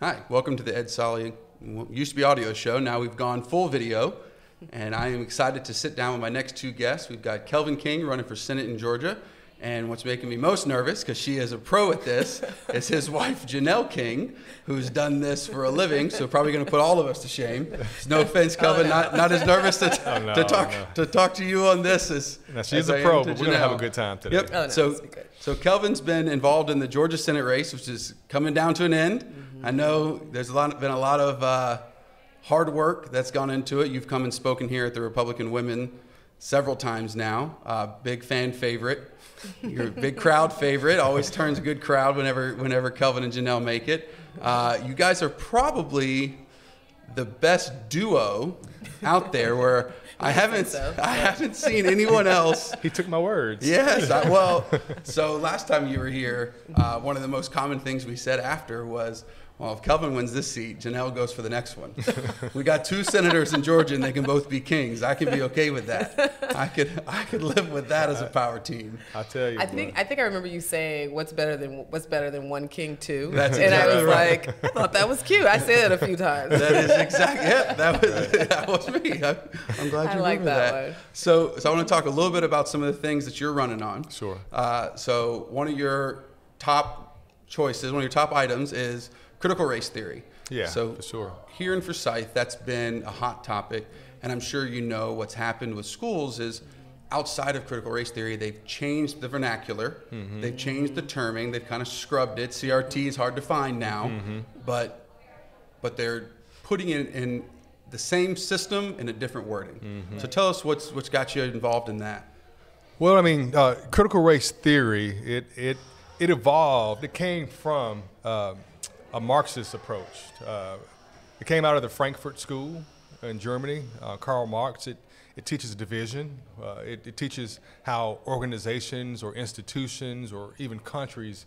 Hi, welcome to the Ed Solly, used to be audio show. Now we've gone full video, and I am excited to sit down with my next two guests. We've got Kelvin King running for Senate in Georgia, and what's making me most nervous, because she is a pro at this, is his wife, Janelle King, who's done this for a living, so probably going to put all of us to shame. No offense, Kelvin, oh, no. not, not as nervous to, oh, no, to, talk, no. to talk to you on this as now, She's a pro, but we're going to have a good time today. Yep. Oh, so, so Kelvin's been involved in the Georgia Senate race, which is coming down to an end. Mm-hmm. I know there's a lot, been a lot of uh, hard work that's gone into it. You've come and spoken here at the Republican Women several times now. Uh, big fan favorite. You're a big crowd favorite. Always turns a good crowd whenever whenever Kelvin and Janelle make it. Uh, you guys are probably the best duo out there. Where I haven't so. I haven't seen anyone else. He took my words. Yes. I, well, so last time you were here, uh, one of the most common things we said after was well, if Kelvin wins this seat, Janelle goes for the next one. we got two senators in Georgia, and they can both be kings. I can be okay with that. I could, I could live with that as a power team. I tell you. I think, I think I remember you saying, "What's better than what's better than one king too?" That's and exactly I was right. like, I thought that was cute. I say that a few times. That is exactly. Yeah, that was that was me. I, am glad you I like that. that. So, so I want to talk a little bit about some of the things that you're running on. Sure. Uh, so one of your top choices, one of your top items is critical race theory. Yeah, so for sure. Here in Forsyth, that's been a hot topic, and I'm sure you know what's happened with schools is outside of critical race theory, they've changed the vernacular, mm-hmm. they've changed the terming, they've kind of scrubbed it. CRT is hard to find now, mm-hmm. but but they're putting it in the same system in a different wording. Mm-hmm. So tell us what's what's got you involved in that. Well, I mean, uh, critical race theory it it it evolved. It came from. Um, a Marxist approach. Uh, it came out of the Frankfurt School in Germany. Uh, Karl Marx. It it teaches division. Uh, it, it, teaches how organizations or institutions or even countries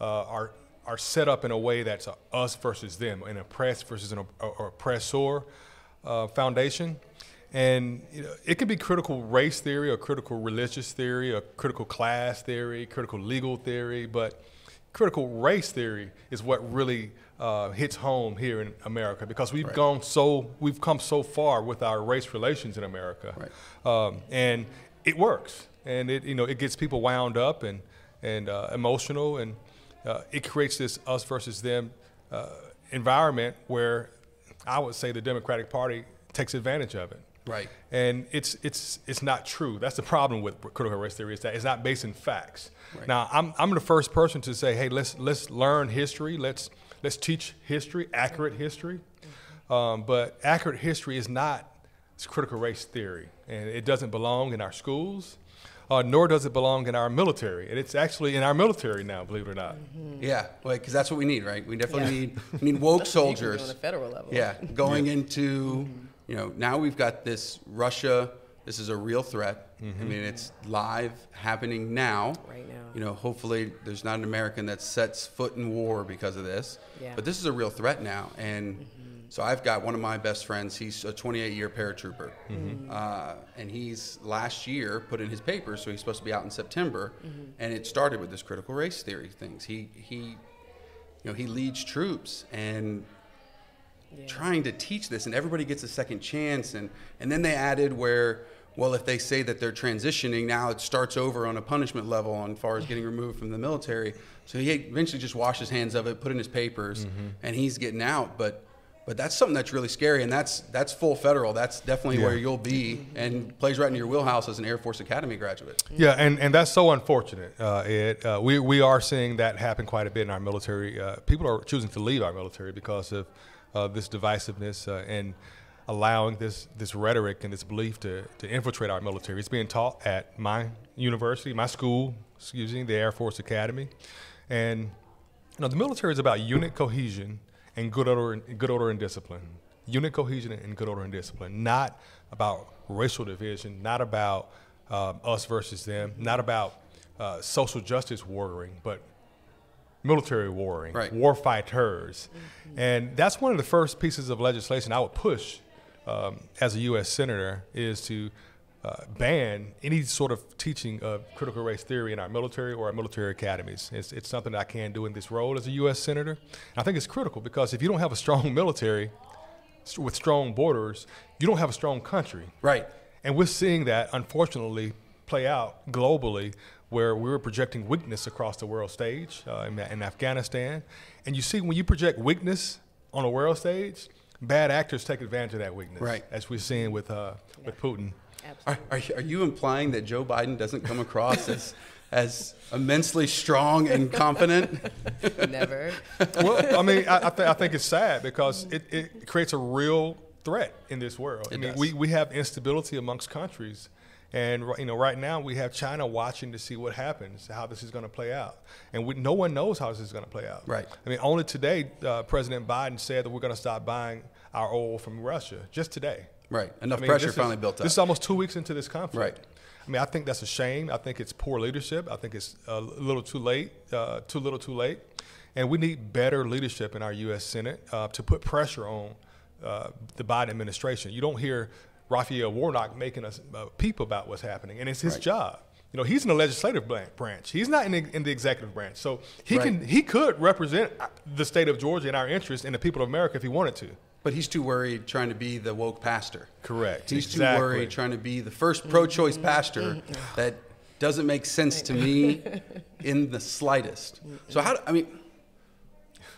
uh, are are set up in a way that's a us versus them, an oppressed versus an oppressor uh, foundation. And you know, it can be critical race theory or critical religious theory or critical class theory, critical legal theory, but critical race theory is what really uh, hits home here in America because we've right. gone so we've come so far with our race relations in America, right. um, and it works, and it you know it gets people wound up and and uh, emotional, and uh, it creates this us versus them uh, environment where I would say the Democratic Party takes advantage of it. Right. And it's it's it's not true. That's the problem with critical race theory is that it's not based in facts. Right. Now, I'm I'm the first person to say, hey, let's let's learn history. Let's let's teach history, accurate history. Um, but accurate history is not it's critical race theory, and it doesn't belong in our schools. Uh, nor does it belong in our military, and it's actually in our military now, believe it or not. Mm-hmm. Yeah, because that's what we need, right? We definitely yeah. need we need woke soldiers on the federal level. Yeah, going yeah. into mm-hmm you know, now we've got this Russia. This is a real threat. Mm-hmm. I mean, it's live happening now. Right now. You know, hopefully there's not an American that sets foot in war because of this. Yeah. But this is a real threat now, and. Mm-hmm. So I've got one of my best friends. He's a 28-year paratrooper, mm-hmm. uh, and he's last year put in his papers, so he's supposed to be out in September. Mm-hmm. And it started with this critical race theory things. He he, you know, he leads troops, and yeah. trying to teach this, and everybody gets a second chance. And, and then they added where, well, if they say that they're transitioning, now it starts over on a punishment level on far as getting removed from the military. So he eventually just washed his hands of it, put in his papers, mm-hmm. and he's getting out. But but that's something that's really scary, and that's that's full federal. That's definitely yeah. where you'll be, and plays right in your wheelhouse as an Air Force Academy graduate. Yeah, and, and that's so unfortunate. Uh, Ed. Uh, we we are seeing that happen quite a bit in our military. Uh, people are choosing to leave our military because of uh, this divisiveness uh, and allowing this this rhetoric and this belief to, to infiltrate our military. It's being taught at my university, my school, excuse me, the Air Force Academy, and you know the military is about unit cohesion and good order and good order and discipline. Unit cohesion and good order and discipline, not about racial division, not about um, us versus them, not about uh, social justice warring, but military warring, right. war fighters. Mm-hmm. And that's one of the first pieces of legislation I would push um, as a U.S. senator is to uh, ban any sort of teaching of critical race theory in our military or our military academies. It's, it's something that I can do in this role as a U.S. senator. And I think it's critical because if you don't have a strong military with strong borders, you don't have a strong country. Right. And we're seeing that, unfortunately, play out globally where we are projecting weakness across the world stage uh, in, in, Afghanistan. And you see, when you project weakness on a world stage, bad actors take advantage of that weakness, right. as we're seeing with, uh, yeah. with Putin. Are, are, are, you implying that Joe Biden doesn't come across as, as immensely strong and confident? Never. well, I mean, I, I, th- I think it's sad because it, it creates a real threat in this world. It I mean, does. we, we have instability amongst countries. And you know, right now we have China watching to see what happens, how this is going to play out, and we, no one knows how this is going to play out. Right. I mean, only today uh, President Biden said that we're going to stop buying our oil from Russia. Just today. Right. Enough I mean, pressure finally is, built up. This is almost two weeks into this conflict. Right. I mean, I think that's a shame. I think it's poor leadership. I think it's a little too late, uh, too little, too late, and we need better leadership in our U.S. Senate uh, to put pressure on uh, the Biden administration. You don't hear Raphael Warnock making a, a peep about what's happening, and it's his right. job. You know, he's in the legislative branch. He's not in the, in the executive branch. So he right. can he could represent uh, the state of Georgia and our interests and the people of America if he wanted to. But he's too worried trying to be the woke pastor. Correct. He's exactly. too worried trying to be the first pro-choice pastor that doesn't make sense to me in the slightest. So how? Do, I mean.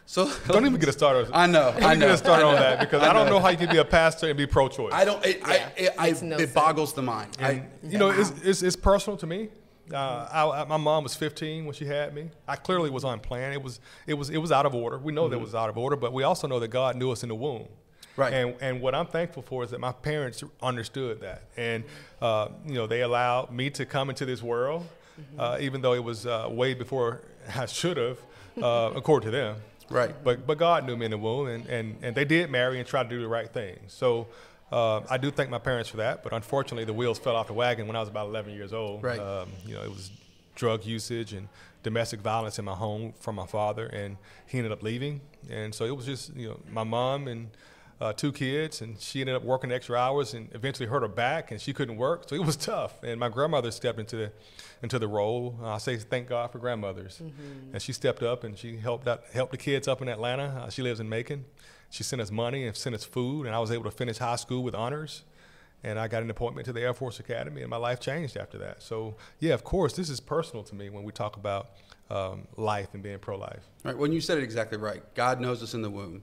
So don't even get a started. I know. Don't I know. get a start on that because I, I, don't know how you can be a pastor and be pro-choice. I don't. It, yeah, I, it, I, no it boggles the mind. And, I, you know, it's, it's, it's, personal to me. Uh, I, my mom was 15 when she had me. I clearly was unplanned. It was it was it was out of order. We know mm-hmm. that it was out of order, but we also know that God knew us in the womb. Right. And and what I'm thankful for is that my parents understood that, and uh, you know they allowed me to come into this world, mm-hmm. uh, even though it was uh, way before I should have, uh, according to them. Right. But but God knew me in the womb, and, and, and they did marry and try to do the right thing. So uh, I do thank my parents for that. But unfortunately, the wheels fell off the wagon when I was about 11 years old. Right. Um, you know, it was drug usage and domestic violence in my home from my father, and he ended up leaving. And so it was just you know my mom and uh, two kids, and she ended up working extra hours, and eventually hurt her back, and she couldn't work, so it was tough. And my grandmother stepped into the into the role. I say thank God for grandmothers, mm-hmm. and she stepped up and she helped out helped the kids up in Atlanta. Uh, she lives in Macon. She sent us money and sent us food, and I was able to finish high school with honors. And I got an appointment to the Air Force Academy, and my life changed after that. So, yeah, of course, this is personal to me when we talk about um, life and being pro-life. Right. When you said it exactly right, God knows us in the womb.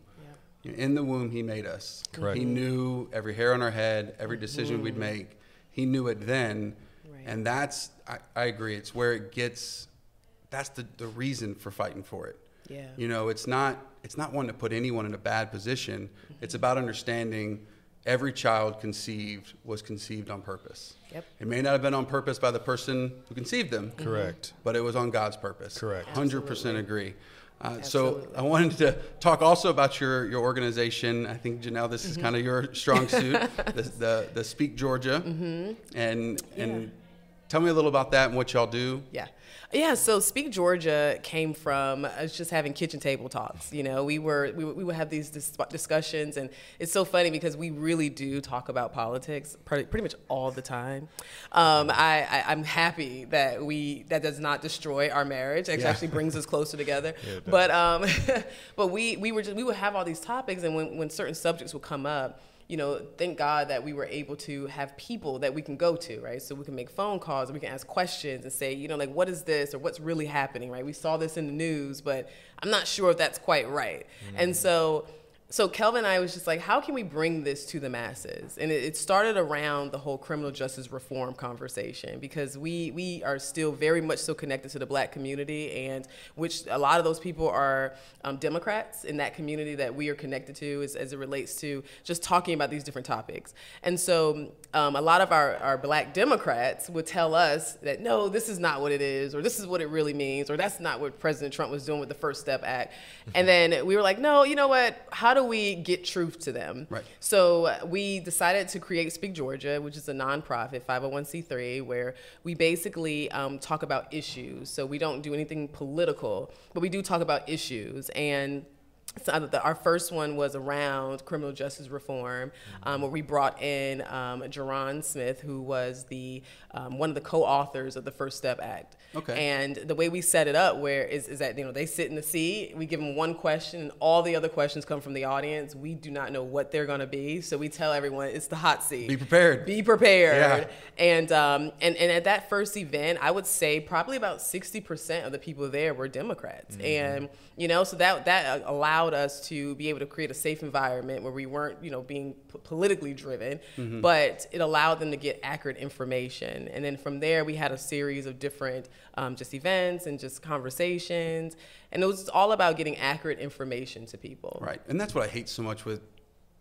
In the womb, He made us. Correct. He knew every hair on our head, every decision mm. we'd make. He knew it then. Right. And that's, I, I, agree, it's where it gets, that's the, the reason for fighting for it. Yeah. You know, it's not, it's not one to put anyone in a bad position. Mm-hmm. It's about understanding every child conceived was conceived on purpose. Yep. It may not have been on purpose by the person who conceived them. Correct. But it was on God's purpose. Correct. 100% agree. Uh, so I wanted to talk also about your, your organization. I think Janelle, this is mm-hmm. kind of your strong suit, the, the, the Speak Georgia, mm-hmm. and Yeah. Tell me a little about that and what y'all do. Yeah. Yeah, so Speak Georgia came from us just having kitchen table talks. You know, we were we, we would have these dis- discussions, and it's so funny because we really do talk about politics pretty, pretty much all the time. Um, I, I I'm happy that we that does not destroy our marriage. It Yeah. actually brings us closer together. Yeah, but um, but we we were just we would have all these topics, and when when certain subjects would come up you know, thank God that we were able to have people that we can go to, right? So we can make phone calls and we can ask questions and say, you know, like, what is this or what's really happening, right? We saw this in the news, but I'm not sure if that's quite right. Mm-hmm. And so, so Kelvin and I was just like, how can we bring this to the masses? And it, it started around the whole criminal justice reform conversation because we we are still very much so connected to the black community, and which a lot of those people are um, Democrats in that community that we are connected to as, as it relates to just talking about these different topics. And so um, a lot of our, our black Democrats would tell us that no, this is not what it is, or this is what it really means, or that's not what President Trump was doing with the First Step Act. And then we were like, no, you know what? How do we get truth to them? Right. So uh, we decided to create Speak Georgia, which is a nonprofit 501c3, where we basically um, talk about issues. So we don't do anything political, but we do talk about issues. And so the, our first one was around criminal justice reform, um, where we brought in um, Ja'Ron Smith, who was the um, one of the co-authors of the First Step Act. Okay. And the way we set it up, where is, is that you know they sit in the seat, we give them one question, and all the other questions come from the audience. We do not know what they're going to be, so we tell everyone it's the hot seat. Be prepared. Be prepared. Yeah. And um, and and at that first event, I would say probably about sixty percent of the people there were Democrats, mm-hmm. and you know, so that that allowed us to be able to create a safe environment where we weren't, you know, being p- politically driven, mm-hmm. but it allowed them to get accurate information. And then from there, we had a series of different um, just events and just conversations, and it was all about getting accurate information to people. Right, and that's what I hate so much with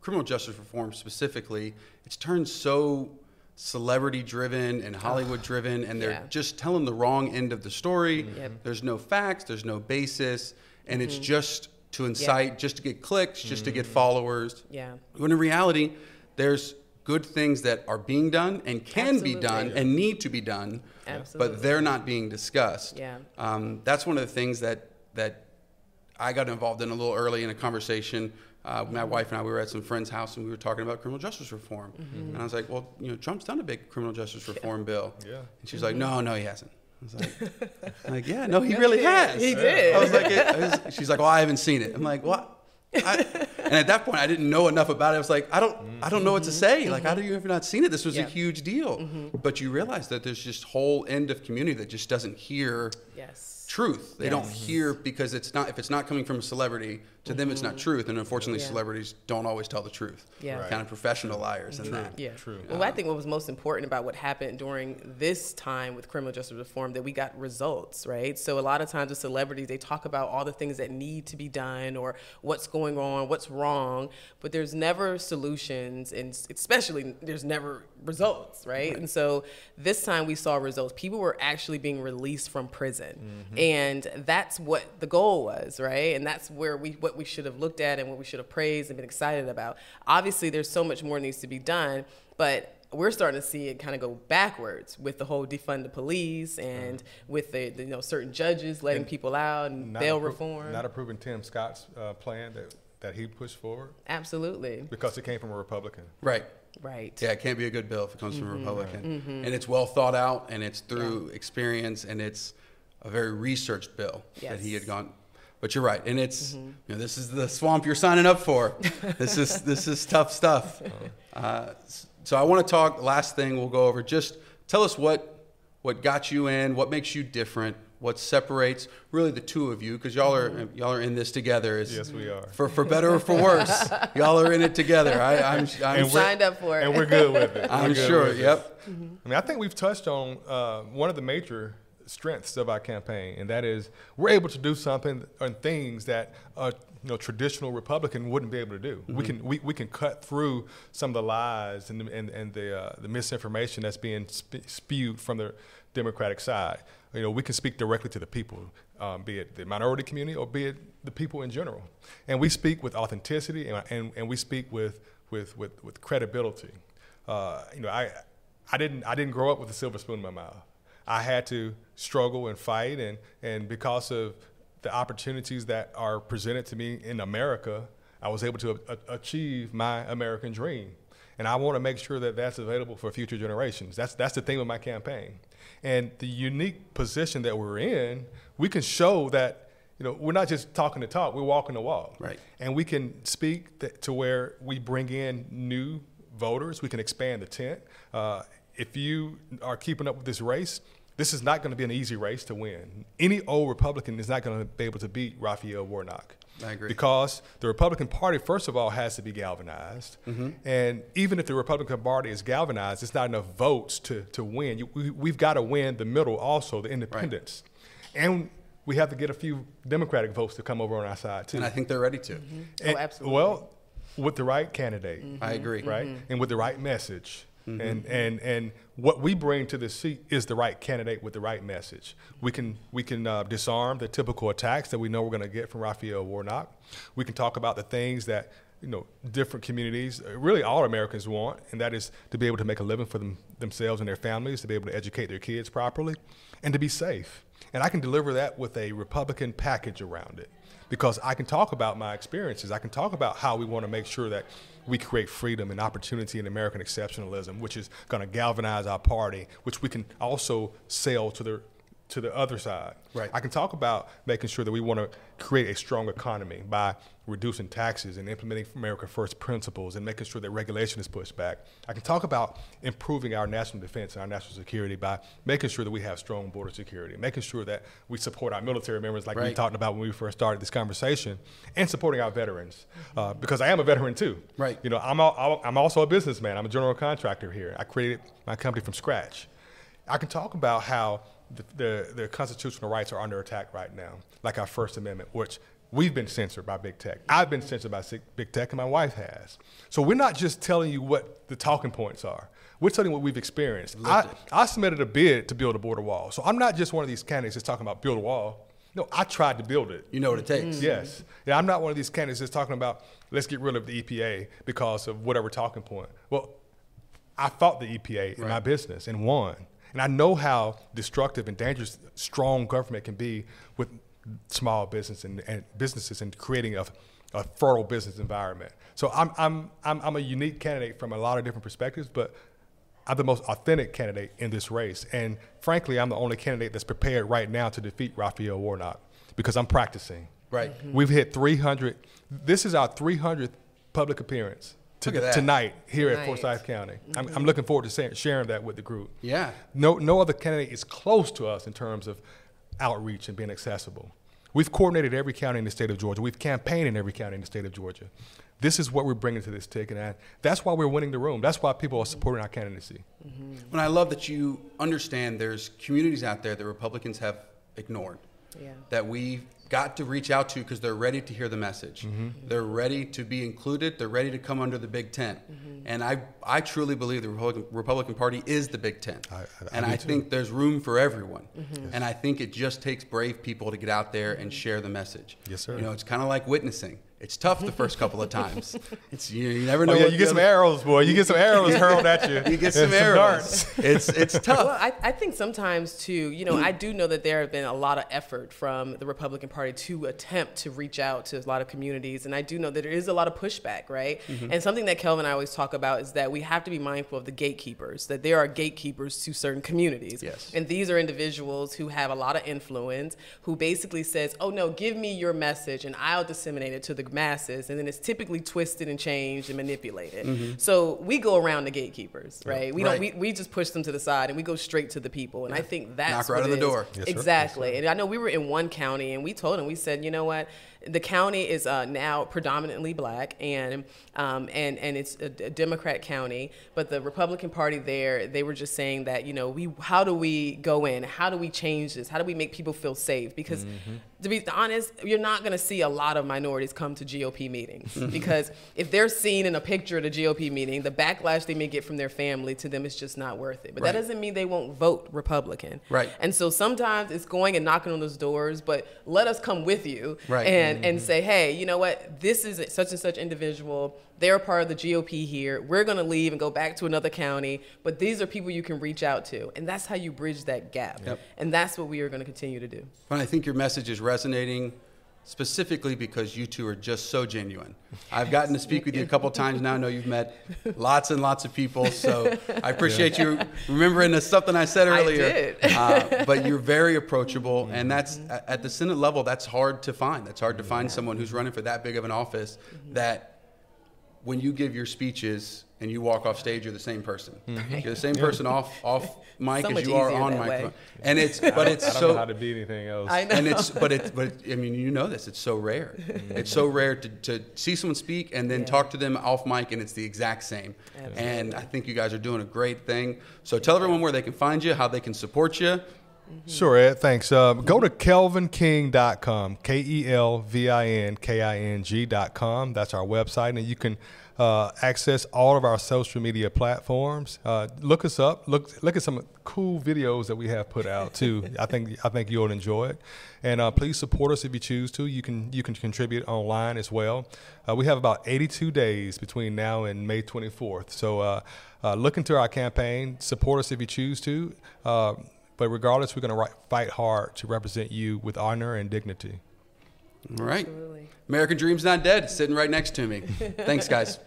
criminal justice reform specifically. It's turned so celebrity driven and Hollywood driven, and they're yeah. just telling the wrong end of the story. Yep. There's no facts, there's no basis and it's mm-hmm. just to incite, yeah. just to get clicks, just mm-hmm. to get mm-hmm. followers. Yeah. When in reality, there's good things that are being done and can Absolutely. be done and need to be done, Absolutely. but they're not being discussed. Yeah. Um, that's one of the things that that I got involved in a little early in a conversation. Uh, my mm-hmm. wife and I, we were at some friend's house and we were talking about criminal justice reform. Mm-hmm. And I was like, well, you know, Trump's done a big criminal justice reform yeah. bill. Yeah. And she's like, no, no, he hasn't. I was like, like yeah, no, he really has. He did. I was like, I was, she's like, well, I haven't seen it. I'm like, what? I, and at that point, I didn't know enough about it. I was like, I don't, I don't know what to say. Like, how do you ever not seen it? This was yeah. a huge deal. Mm-hmm. But you realize that there's just whole end of community that just doesn't hear yes truth. They yes. don't hear because it's not if it's not coming from a celebrity to mm-hmm. them it's not mm-hmm. truth. And unfortunately, yeah. celebrities don't always tell the truth. Yeah, right. kind of professional liars and that. Yeah, true. Well, I think what was most important about what happened during this time with criminal justice reform that we got results, right? So a lot of times with celebrities, they talk about all the things that need to be done or what's going on, what's wrong, but there's never solutions, and especially there's never results, right? right. And so this time we saw results. People were actually being released from prison. Mm-hmm and that's what the goal was right and that's where we what we should have looked at and what we should have praised and been excited about obviously there's so much more needs to be done but we're starting to see it kind of go backwards with the whole defund the police and mm with the, the, you know certain judges letting and people out and bail appro- reform not approving tim scott's uh, plan that that he pushed forward absolutely because it came from a republican right Right. Yeah, it can't be a good bill if it comes mm-hmm. from a Republican. Mm-hmm. And it's well thought out and it's through yeah. experience and it's a very researched bill yes. that he had gone. But you're right, and it's mm-hmm. you know this is the swamp you're signing up for. this is this is tough stuff. Uh, so I want to talk. Last thing we'll go over. Just tell us what what got you in, what makes you different, what separates really the two of you because y'all are mm-hmm. y'all are in this together. It's, yes, we are. For for better or for worse, y'all are in it together. I, am I'm, I'm signed up for it, and we're good with it. I'm sure. Yep. Mm-hmm. I mean, I think we've touched on uh, one of the major strengths of our campaign, and that is we're able to do something and things that a you know, traditional Republican wouldn't be able to do. Mm-hmm. We can we, we can cut through some of the lies and the, and, and the uh, the misinformation that's being sp- spewed from the Democratic side. You know, we can speak directly to the people, um, be it the minority community or be it the people in general, and we speak with authenticity and and, and we speak with with with, with credibility. Uh, you know, I I didn't I didn't grow up with a silver spoon in my mouth. I had to struggle and fight, and and because of the opportunities that are presented to me in America, I was able to a- achieve my American dream. And I want to make sure that that's available for future generations. That's that's the theme of my campaign. And the unique position that we're in, we can show that you know we're not just talking the talk, we're walking the walk. Right. And we can speak th- to where we bring in new voters. We can expand the tent. Uh, if you are keeping up with this race, this is not going to be an easy race to win. Any old Republican is not going to be able to beat Raphael Warnock. I agree. Because the Republican Party, first of all, has to be galvanized. Mm-hmm. And even if the Republican Party is galvanized, it's not enough votes to, to win. You, we, have got to win the middle also, the independents. Right. And we have to get a few Democratic votes to come over on our side, too. And I think they're ready to. Mm-hmm. And, oh, absolutely. Well, with the right candidate. Mm-hmm. I agree. Right? Mm-hmm. And with the right message. Mm-hmm. And, and, and what we bring to the seat is the right candidate with the right message. We can, we can uh, disarm the typical attacks that we know we're going to get from Raphael Warnock. We can talk about the things that you know different communities, uh, really all Americans want, and that is to be able to make a living for them, themselves and their families, to be able to educate their kids properly, and to be safe. And I can deliver that with a Republican package around it because I can talk about my experiences. I can talk about how we want to make sure that we create freedom and opportunity and American exceptionalism, which is going to galvanize our party, which we can also sell to the to the other side. Right. I can talk about making sure that we want to create a strong economy by reducing taxes and implementing America First principles and making sure that regulation is pushed back. I can talk about improving our national defense and our national security by making sure that we have strong border security, making sure that we support our military members like right. we talked about when we first started this conversation, and supporting our veterans. Uh, because I am a veteran too. Right. You know, I'm, a, I'm also a businessman. I'm a general contractor here. I created my company from scratch. I can talk about how the, the, constitutional rights are under attack right now, like our First Amendment, which we've been censored by big tech. I've been censored by big tech, and my wife has. So we're not just telling you what the talking points are. We're telling you what we've experienced. I, I, submitted a bid to build a border wall. So I'm not just one of these candidates that's talking about build a wall. No, I tried to build it. You know what it takes. Mm. Yes. Yeah, I'm not one of these candidates that's talking about let's get rid of the EPA because of whatever talking point. Well, I fought the EPA right. in my business and won. And I know how destructive and dangerous strong government can be with small business and, and businesses and creating a, a, fertile business environment. So I'm, I'm, I'm, I'm a unique candidate from a lot of different perspectives, but I'm the most authentic candidate in this race. And frankly, I'm the only candidate that's prepared right now to defeat Raphael Warnock because I'm practicing. Right. Mm-hmm. We've hit 300. This is our 300th public appearance to, tonight here tonight. at Forsyth County. Mm-hmm. I'm, I'm, looking forward to sharing that with the group. Yeah. No, no other candidate is close to us in terms of outreach and being accessible. We've coordinated every county in the state of Georgia. We've campaigned in every county in the state of Georgia. This is what we're bringing to this ticket, and that's why we're winning the room. That's why people are supporting our candidacy. Mm-hmm. And I love that you understand there's communities out there that Republicans have ignored. Yeah. That we got to reach out to because they're ready to hear the message. Mm-hmm. They're ready to be included. They're ready to come under the big tent. Mm-hmm. And I, I truly believe the Republican, Republican Party is the big tent. I, I, and I, think there's room for everyone. Mm-hmm. Yes. And I think it just takes brave people to get out there and share the message. Yes, sir. You know, it's kind of like witnessing. It's tough the first couple of times. It's you, you never know. Oh, yeah, you get some arrows, boy. You get some arrows hurled at you. You get some arrows. Some it's it's tough. Well, I, I think sometimes too. You know, I do know that there have been a lot of effort from the Republican Party to attempt to reach out to a lot of communities, and I do know that there is a lot of pushback, right? Mm-hmm. And something that Kelvin and I always talk about is that we have to be mindful of the gatekeepers. That there are gatekeepers to certain communities. Yes. And these are individuals who have a lot of influence, who basically says, "Oh no, give me your message, and I'll disseminate it to the masses," and then it's typically twisted and changed and manipulated. Mm-hmm. So we go around the gatekeepers, right? We right. don't. We, we just push them to the side and we go straight to the people. And yeah. I think that's knock right on the door. Yes, exactly. Yes, and I know we were in one county and we told them we said, you know what, the county is uh, now predominantly black and um, and and it's a, a Democrat county, but the Republican Party there they were just saying that you know we how do we go in? How do we change this? How do we make people feel safe? Because mm-hmm. to be honest, you're not going to see a lot of minorities come to GOP meetings because if they're seen in a picture at a GOP meeting, the backlash they may get from their family to them is just not worth it. But right. that doesn't mean they won't vote Republican. Right. And so sometimes it's going and knocking on those doors, but let us come with you. Right. And mm-hmm. and say, hey, you know what? This is such and such individual. They're a part of the GOP here. We're going to leave and go back to another county, but these are people you can reach out to. And that's how you bridge that gap. Yep. And that's what we are going to continue to do. Well, I think your message is resonating specifically because you two are just so genuine. I've gotten to speak with you a couple times now. I know you've met lots and lots of people, so I appreciate yeah. you remembering the, something I said earlier. I uh, but you're very approachable, and that's at the Senate level. That's hard to find. That's hard to find yeah. someone who's running for that big of an office mm-hmm. that when you give your speeches and you walk off stage, you're the same person. Mm-hmm. You're the same person off off mic so as you are on mic. And it's but it's I don't so know how to be anything else. I know. And it's but it but I mean you know this. It's so rare. Mm-hmm. It's so rare to, to see someone speak and then yeah. talk to them off mic and it's the exact same. Absolutely. And I think you guys are doing a great thing. So tell everyone where they can find you, how they can support you. Mm-hmm. Sure, Ed. Thanks. Uh, go to kelvinking.com, K E L V I N K I N G.com. That's our website. And you can uh, access all of our social media platforms. Uh, look us up. Look look at some cool videos that we have put out too. I think I think you'll enjoy it. And uh, please support us if you choose to. You can you can contribute online as well. Uh, we have about 82 days between now and May 24th. So uh, uh, look into our campaign. Support us if you choose to. But regardless, we're going to fight hard to represent you with honor and dignity. All right. Absolutely. American Dream's not dead. Sitting right next to me. Thanks, guys.